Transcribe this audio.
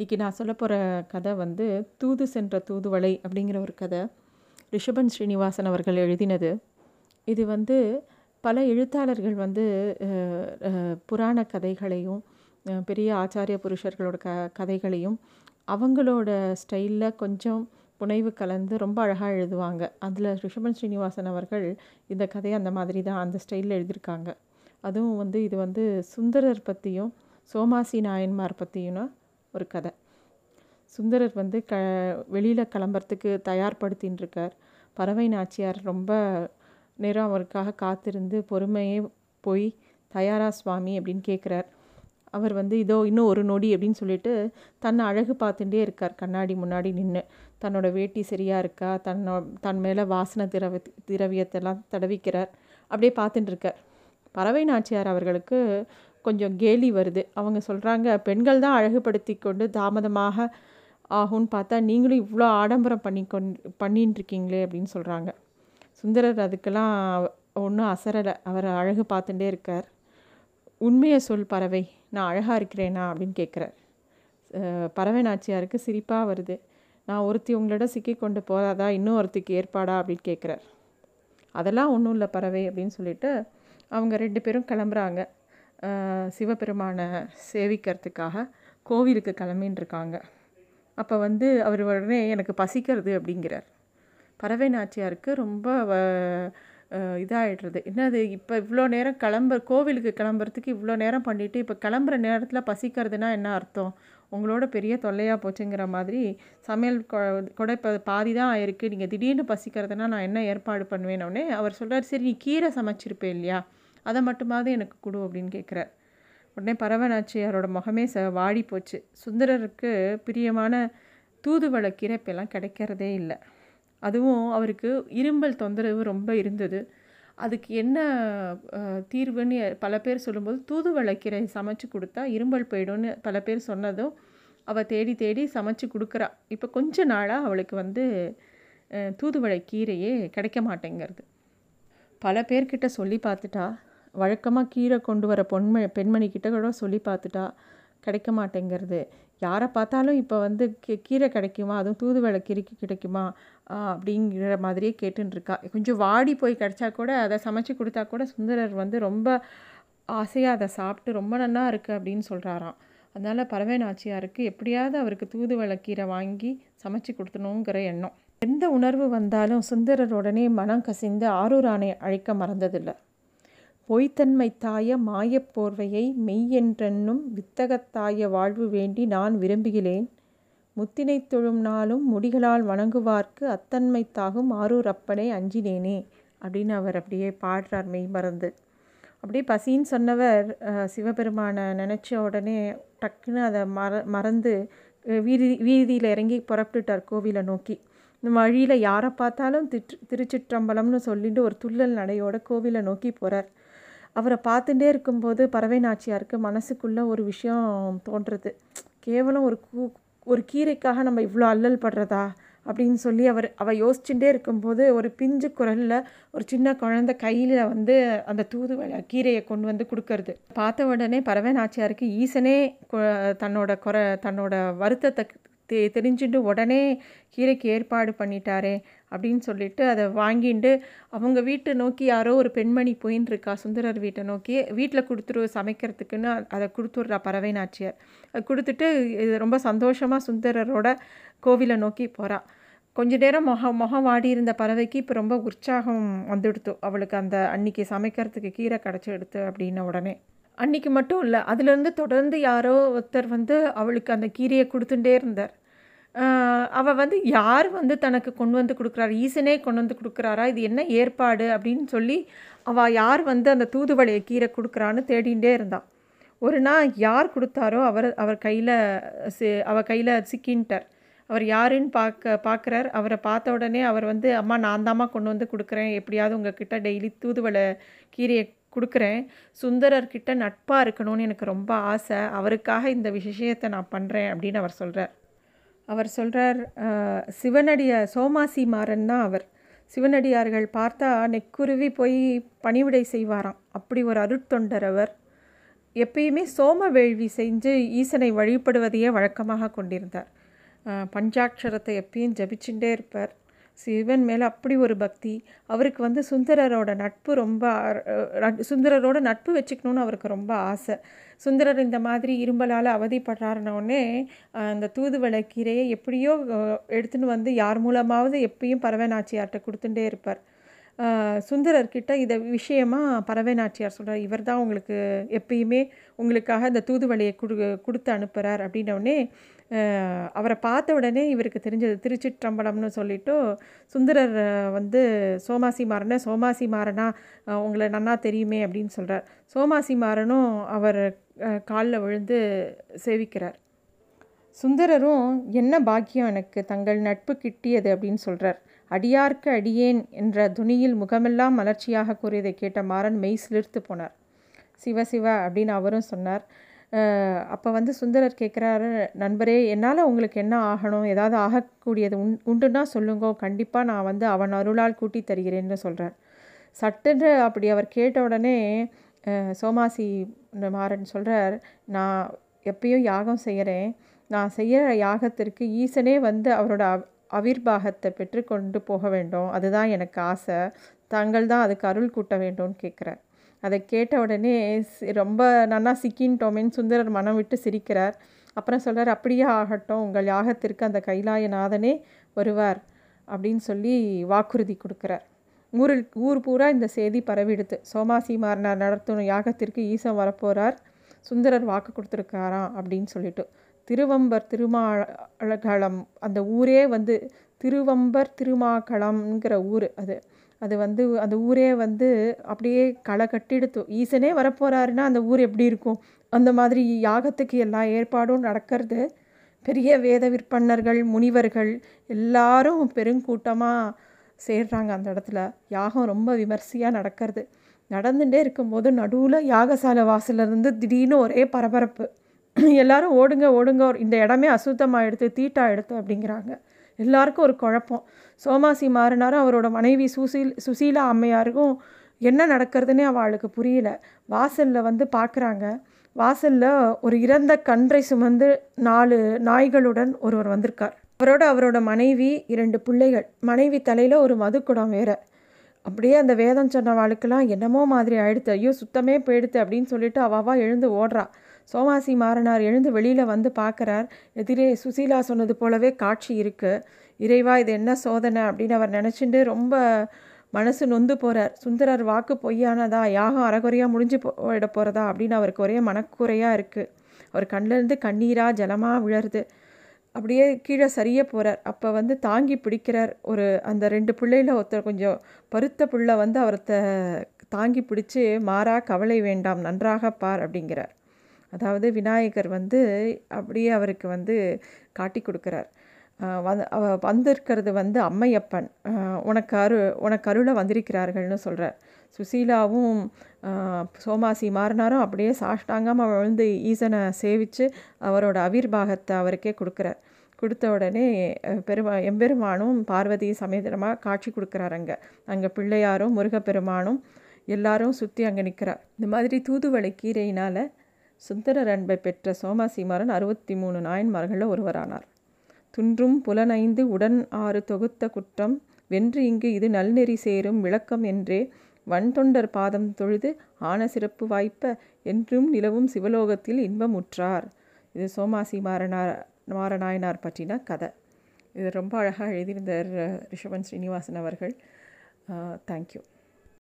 இன்றைக்கி நான் சொல்ல போகிற கதை வந்து தூது சென்ற தூதுவளை அப்படிங்கிற ஒரு கதை. ரிஷபன் ஸ்ரீனிவாசன் அவர்கள் எழுதினது. இது வந்து பல எழுத்தாளர்கள் வந்து புராண கதைகளையும் பெரிய ஆச்சாரிய புருஷர்களோட க கதைகளையும் அவங்களோட ஸ்டைலில் கொஞ்சம் புனைவு கலந்து ரொம்ப அழகாக எழுதுவாங்க. அதில் ரிஷபன் ஸ்ரீனிவாசன் அவர்கள் இந்த கதையை அந்த மாதிரி தான் அந்த ஸ்டைலில் எழுதியிருக்காங்க. அதுவும் வந்து இது வந்து சுந்தரர் பற்றியும் சோமாசி நாயன்மார் பற்றியும் ஒரு கதை. சுந்தரர் வந்து க வெளியில் கிளம்புறதுக்கு தயார்படுத்தின்னு இருக்கார் பறவை நாச்சியார் ரொம்ப நேரம் அவருக்காக காத்திருந்து பொறுமையே போய் தயாரா சுவாமி அப்படின்னு கேட்குறார் அவர் வந்து இதோ இன்னும் ஒரு நொடி அப்படின்னு சொல்லிட்டு தன்னை அழகு பார்த்துட்டே இருக்கார். கண்ணாடி முன்னாடி நின்று தன்னோட வேட்டி சரியாக இருக்கா? தன்னோ தன் மேலே வாசனை திரவ திரவியத்தெல்லாம் தடவிக்கிறார். அப்படியே பார்த்துட்டு இருக்கார் பறவை நாச்சியார் அவர்களுக்கு கொஞ்சம் கேலி வருது. அவங்க சொல்கிறாங்க பெண்கள் தான் அழகுபடுத்தி கொண்டு தாமதமாக ஆகும்னு பார்த்தா நீங்களும் இவ்வளோ ஆடம்பரம் பண்ணி கொண் பண்ணின்னு இருக்கீங்களே அப்படின்னு சொல்கிறாங்க சுந்தரர் அதுக்கெல்லாம் ஒன்றும் அசரலை. அவர் அழகு பார்த்துட்டே இருக்கார். உண்மையை சொல் பறவை நான் அழகாக இருக்கிறேனா? அப்படின்னு கேட்குறார் பறவை நாச்சியாருக்கு சிரிப்பாக வருது. நான் ஒருத்தி உங்களோட சிக்கி கொண்டு போகாதா இன்னும் ஒருத்திக்கு ஏற்பாடா? அப்படின்னு கேட்குறார் அதெல்லாம் ஒன்றும் இல்லை பறவை அப்படின்னு சொல்லிட்டு அவங்க ரெண்டு பேரும் கிளம்புறாங்க. சிவபெருமானை சேவிக்கிறதுக்காக கோவிலுக்கு கிளம்பின்னு இருக்காங்க அப்போ வந்து அவர் உடனே எனக்கு பசிக்கிறது அப்படிங்கிறார். பறவை நாச்சியாருக்கு ரொம்ப இதாகிடுறது என்னது இப்போ இவ்வளோ நேரம் கிளம்ப கோவிலுக்கு கிளம்புறதுக்கு இவ்வளோ நேரம் பண்ணிவிட்டு இப்போ கிளம்புற நேரத்தில் பசிக்கிறதுனா என்ன அர்த்தம்? உங்களோட பெரிய தொல்லையாக போச்சுங்கிற மாதிரி சமையல் கொ- கூட இப்போ பாதி தான் ஆயிருக்கு. நீங்கள் திடீர்னு பசிக்கிறதுனா நான் என்ன ஏற்பாடு பண்ணுவேனோடனே அவர் சொல்கிறார் சரி நீ கீரை சமைச்சிருப்பேன் இல்லையா? அதை மட்டுமாவது எனக்கு கொடு அப்படின்னு கேட்குறார். உடனே பரவநாச்சியாரோட முகமே ச வாடி போச்சு. சுந்தரருக்கு பிரியமான தூதுவளை கீரை இப்போல்லாம் கிடைக்கிறதே இல்லை. அதுவும் அவருக்கு இரும்பல் தொந்தரவு ரொம்ப இருந்தது. அதுக்கு என்ன தீர்வுன்னு பல பேர் சொல்லும்போது தூதுவளை கீரை சமைச்சு கொடுத்தா இரும்பல் போயிடும்னு பல பேர் சொன்னதும் அவள் தேடி தேடி சமைச்சு கொடுக்குறா. இப்போ கொஞ்ச நாளாக அவளுக்கு வந்து தூதுவளை கீரையே கிடைக்க மாட்டேங்கிறது. பல பேர்கிட்ட சொல்லி பார்த்துட்டா வழக்கமாக கீரை கொண்டு வர பொன்ம பெண்மணி கிட்ட கூட சொல்லி பார்த்துட்டா கிடைக்க மாட்டேங்கிறது. யாரை பார்த்தாலும் இப்போ வந்து கீ கீரை கிடைக்குமா? அதுவும் தூதுவளை கீரைக்கு கிடைக்குமா? அப்படிங்கிற மாதிரியே கேட்டுருக்கா கொஞ்சம் வாடி போய் கிடச்சா கூட அதை சமைச்சு கொடுத்தா கூட சுந்தரர் வந்து ரொம்ப ஆசையாக அதை சாப்பிட்டு ரொம்ப நல்லா இருக்குது அப்படின்னு சொல்கிறாராம் அதனால் பறவை நாச்சியாருக்கு எப்படியாவது அவருக்கு தூதுவளை கீரை வாங்கி சமைச்சு கொடுத்தணுங்கிற எண்ணம். எந்த உணர்வு வந்தாலும் சுந்தரர் உடனே மனம் கசிந்து ஆரூரானை அழைக்க மறந்ததில்லை. பொய்த்தன்மை தாய மாயப் போர்வையை மெய்யென்றென்னும் வித்தகத்தாய வாழ்வு வேண்டி நான் விரும்புகிறேன். முத்தினை தொழும் நாளும் முடிகளால் வணங்குவார்க்கு அத்தன்மை தாகும் ஆரூர் அப்பனே அஞ்சினேனே அப்படின்னு அவர் அப்படியே பாடுறார் மெய் மறந்து அப்படியே பசின்னு சொன்னவர் சிவபெருமானை நினச்ச உடனே டக்குன்னு அதை மற மறந்து வீதி வீதியில் இறங்கி புறப்பட்டுட்டார் கோவிலை நோக்கி. இந்த வழியில் யாரை பார்த்தாலும் திரு திருச்சிற்றம்பலம்னு சொல்லிட்டு ஒரு துள்ளல் நடையோட கோவிலை நோக்கி போகிறார் அவரை பார்த்துட்டே இருக்கும்போது பறவை நாச்சியாருக்கு மனசுக்குள்ளே ஒரு விஷயம் தோன்றுறது. கேவலம் ஒரு கூ ஒரு கீரைக்காக நம்ம இவ்வளோ அல்லல் படுறதா? அப்படின்னு சொல்லி அவர் அவள் யோசிச்சுட்டே இருக்கும்போது ஒரு பிஞ்சு குரலில் ஒரு சின்ன குழந்த கையில் வந்து அந்த தூதுவளை கீரையை கொண்டு வந்து கொடுக்கறது. பார்த்த உடனே பறவை நாச்சியாருக்கு ஈசனே கொ- தன்னோட குறை தன்னோட வருத்தத்தை தெ தெரிஞ்சுட்டு உடனே கீரைக்கு ஏற்பாடு பண்ணிட்டாரே. அப்படின்னு சொல்லிட்டு அதை வாங்கிட்டு அவங்க வீட்டை நோக்கி யாரோ ஒரு பெண்மணி போயின்னு இருக்கா சுந்தரர் வீட்டை நோக்கி. வீட்டில் கொடுத்துரு சமைக்கிறதுக்குன்னு அதை கொடுத்துட்றா பறவை நாச்சியார். அது கொடுத்துட்டு இது ரொம்ப சந்தோஷமாக சுந்தரரோட கோவிலை நோக்கி போகிறா கொஞ்ச நேரம் முகம் முகம் வாடி இருந்த பறவைக்கு இப்போ ரொம்ப உற்சாகம் வந்துடுத்து. அவளுக்கு அந்த அன்னைக்கு சமைக்கிறதுக்கு கீரை கிடச்சி எடுத்து அப்படின்ன உடனே. அன்னைக்கு மட்டும் இல்லை அதுலேருந்து தொடர்ந்து யாரோ ஒருத்தர் வந்து அவளுக்கு அந்த கீரையை கொடுத்துட்டே இருந்தார். அவள் வந்து யார் வந்து தனக்கு கொண்டு வந்து கொடுக்குறாரு? ஈசனே கொண்டு வந்து கொடுக்குறாரா? இது என்ன ஏற்பாடு? அப்படின்னு சொல்லி அவள் யார் வந்து அந்த தூதுவளையை கீரை கொடுக்குறான்னு தேடிகிட்டே இருந்தாள் ஒரு நாள் யார் கொடுத்தாரோ அவர் அவர் கையில் அவள் கையில் சிக்கின்ட்டார். அவர் யாருன்னு பார்க்க பார்க்குறார். அவரை பார்த்த உடனே அவர் வந்து அம்மா நான் தாம்மா கொண்டு வந்து கொடுக்குறேன். எப்படியாவது உங்ககிட்ட டெய்லி தூதுவளை கீரையை கொடுக்குறேன். சுந்தரர்கிட்ட நட்பாக இருக்கணும்னு எனக்கு ரொம்ப ஆசை. அவருக்காக இந்த விஷயத்தை நான் பண்ணுறேன் அப்படின்னு அவர் சொல்கிறார் அவர் சொல்கிறார் சிவனடிய சோமாசி மாறன் தான் அவர். சிவனடியார்கள் பார்த்தா நெக்குருவி போய் பணிவிடை செய்வாராம். அப்படி ஒரு அருட்தொண்டர் அவர். எப்பயுமே சோம வேள்வி செஞ்சு ஈசனை வழிபடுவதையே வழக்கமாக கொண்டிருந்தார். பஞ்சாட்சரத்தை எப்பயும் ஜபிச்சுட்டே இருப்பார். சிவன் மேலே அப்படி ஒரு பக்தி அவருக்கு வந்து சுந்தரரோட நட்பு ரொம்ப சுந்தரரோட நட்பு வச்சுக்கணும்னு அவருக்கு ரொம்ப ஆசை. சுந்தரர் இந்த மாதிரி இரும்பலால் அவதிப்படுறாருனோடனே அந்த தூதுவளை கீரையை எப்படியோ எடுத்துன்னு வந்து யார் மூலமாவது எப்பயும் பறவைநாச்சியார்கிட்ட கொடுத்துட்டே இருப்பார். சுந்தரர்கிட்ட இதை விஷயமா பறவை நாச்சியார் சொல்கிறார் இவர் தான் உங்களுக்கு எப்பயுமே உங்களுக்காக இந்த தூதுவளையை கொடு கொடுத்து அனுப்புகிறார் அப்படின்னோடனே அவரை பார்த்த உடனே இவருக்கு தெரிஞ்சது திருச்சிற்றம்பலம்னு சொல்லிட்டு சுந்தரர் வந்து சோமாசி மாறனே சோமாசி மாறனா உங்களை நன்னா தெரியுமே அப்படின்னு சொல்கிறார் சோமாசி மாறனும் அவர் காலில் விழுந்து சேவிக்கிறார். சுந்தரரும் என்ன பாக்கியம் எனக்கு? தங்கள் நட்பு கிட்டியது அப்படின்னு சொல்கிறார் அடியார்க்கு அடியேன் என்ற துணியில் முகமெல்லாம் மலர்ச்சியாக கூறியதை கேட்ட மாறன் மெய் சிலிர்த்து போனார். சிவ சிவ அப்படின்னு அவரும் சொன்னார். அப்போ வந்து சுந்தரர் கேட்குறாரு நண்பரே என்னால் உங்களுக்கு என்ன ஆகணும்? ஏதாவது ஆகக்கூடியது உண் உண்டுன்னா சொல்லுங்க. கண்டிப்பாக நான் வந்து அவன் அருளால் கூட்டி தருகிறேன்னு சொல்கிறார் சட்டென்று அப்படி அவர் கேட்ட உடனே சோமாசி மாறன் சொல்கிறார் நான் எப்பயும் யாகம் செய்கிறேன் நான் செய்கிற யாகத்திற்கு ஈசனே வந்து அவரோட அவ் அவிர்வாகத்தை பெற்று கொண்டு போக வேண்டும். அதுதான் எனக்கு ஆசை. தாங்கள் தான் அதுக்கு அருள் கூட்ட வேண்டும்னு கேட்குறார் அதை கேட்ட உடனே சி- ரொம்ப நன்னா சிக்கின்ட்டோமேன்னு சுந்தரர் மனம் விட்டு சிரிக்கிறார். அப்புறம் சொல்கிறார் அப்படியே ஆகட்டும் உங்கள் யாகத்திற்கு அந்த கைலாயநாதனே வருவார் அப்படின்னு சொல்லி வாக்குறுதி கொடுக்குறார். ஊரில் ஊர் பூரா இந்த செய்தி பரவிடுது. சோமாசி மாறனார் நடத்தும் யாகத்திற்கு ஈசன் வரப்போகிறார் சுந்தரர் வாக்கு கொடுத்துருக்காராம் அப்படின்னு சொல்லிட்டு. திருவம்பர் திருமாளகளம் அந்த ஊரே வந்து திருவம்பர் திருமாக்களம்ங்கிற ஊர் அது. அது வந்து அந்த ஊரே வந்து அப்படியே களை கட்டிடுத்து ஈசனே வரப்போகிறாருன்னா அந்த ஊர் எப்படி இருக்கும்? அந்த மாதிரி யாகத்துக்கு எல்லா ஏற்பாடும் நடக்கிறது. பெரிய வேத விற்பன்னர்கள் முனிவர்கள் எல்லாரும் பெருங்கூட்டமாக சேர்றாங்க அந்த இடத்துல. யாகம் ரொம்ப விமர்சையாக நடக்கிறது. நடந்துகிட்டே இருக்கும்போது நடுவில் யாகசாலை வாசல்ல இருந்து திடீர்னு ஒரே பரபரப்பு. எல்லாரும் ஓடுங்க ஓடுங்க இந்த இடமே அசுத்தமாக அசுத்தமாகிடுது எடுத்து அப்படிங்கிறாங்க. எல்லாருக்கும் ஒரு குழப்பம். சோமாசி மாறினாரும் அவரோட மனைவி சுசீல் சுசீலா அம்மையாருக்கும் என்ன நடக்கிறதுனே அவளுக்கு புரியல. வாசலில் வந்து பார்க்குறாங்க வாசலில் ஒரு இறந்த கன்றை சுமந்து நாலு நாய்களுடன் ஒருவர் வந்திருக்கார். அவரோட அவரோட மனைவி இரண்டு பிள்ளைகள். மனைவி தலையில் ஒரு மதுக்குடம் வேற. அப்படியே அந்த வேதம் சொன்ன சொன்னவாளுக்கெல்லாம் என்னமோ மாதிரி ஆயிடுத்து. ஐயோ சுத்தமே போயிடுத்து அப்படின்னு சொல்லிட்டு அவாவா எழுந்து ஓடுறா. சோமாசி மாறனார் எழுந்து வெளியில் வந்து பார்க்குறார். எதிரே சுசீலா சொன்னது போலவே காட்சி இருக்குது இறைவா இது என்ன சோதனை அப்படின்னு அவர் நினச்சிட்டு ரொம்ப மனசு நொந்து போகிறார் சுந்தரர் வாக்கு பொய்யானதா? யாகம் அறகுறையாக முடிஞ்சு போயிட போகிறதா அப்படின்னு அவருக்கு ஒரே மனக்குறையாக இருக்குது அவர் கண்ணிலேருந்து கண்ணீராக ஜலமாக விழருது. அப்படியே கீழே சரிய போகிறார் அப்போ வந்து தாங்கி பிடிக்கிறார். ஒரு அந்த ரெண்டு பிள்ளையில் ஒருத்தர் கொஞ்சம் பருத்த பிள்ளை வந்து அவர்த்த தாங்கி பிடிச்சி மாறா கவலை வேண்டாம். நன்றாக பார் அப்படிங்கிறார். அதாவது விநாயகர் வந்து அப்படியே அவருக்கு வந்து காட்டி கொடுக்குறார். வந்து அவ வந்திருக்கிறது வந்து அம்மையப்பன். உனக்கு அரு உனக்கு அருளை வந்திருக்கிறார்கள்னு சொல்கிறார் சுசீலாவும் சோமாசி மாறினாரும் அப்படியே சாஷ்டாங்கமாக விழுந்து ஈசனை சேவித்து அவரோட அவிர்வாகத்தை அவருக்கே கொடுக்குறார். கொடுத்த உடனே பெருமா எம்பெருமானும் பார்வதி சமேதனமாக காட்சி கொடுக்குறாரு அங்கே. அங்கே பிள்ளையாரும் முருகப்பெருமானும் எல்லாரும் சுற்றி அங்கே நிற்கிறார் இந்த மாதிரி தூதுவளை கீரையினால் சுந்தரர் அன்பை பெற்ற சோமாசிமாரன் அறுபத்தி மூணு நாயன்மார்களில் ஒருவரானார். துன்றும் புலனைந்து உடன் ஆறு தொகுத்த குற்றம் வென்று இங்கு இது நல்நெறி சேரும் விளக்கம் என்றே வன்தொண்டர் பாதம் தொழுது ஆன சிறப்பு வாய்ப்ப என்றும் நிலவும் சிவலோகத்தில் இன்பமுற்றார். இது சோமாசி மாரனார் மாரநாயனார் பற்றின கதை. இது ரொம்ப அழகாக எழுதியிருந்தார் ரிஷபன் ஸ்ரீனிவாசன் அவர்கள். தேங்க்யூ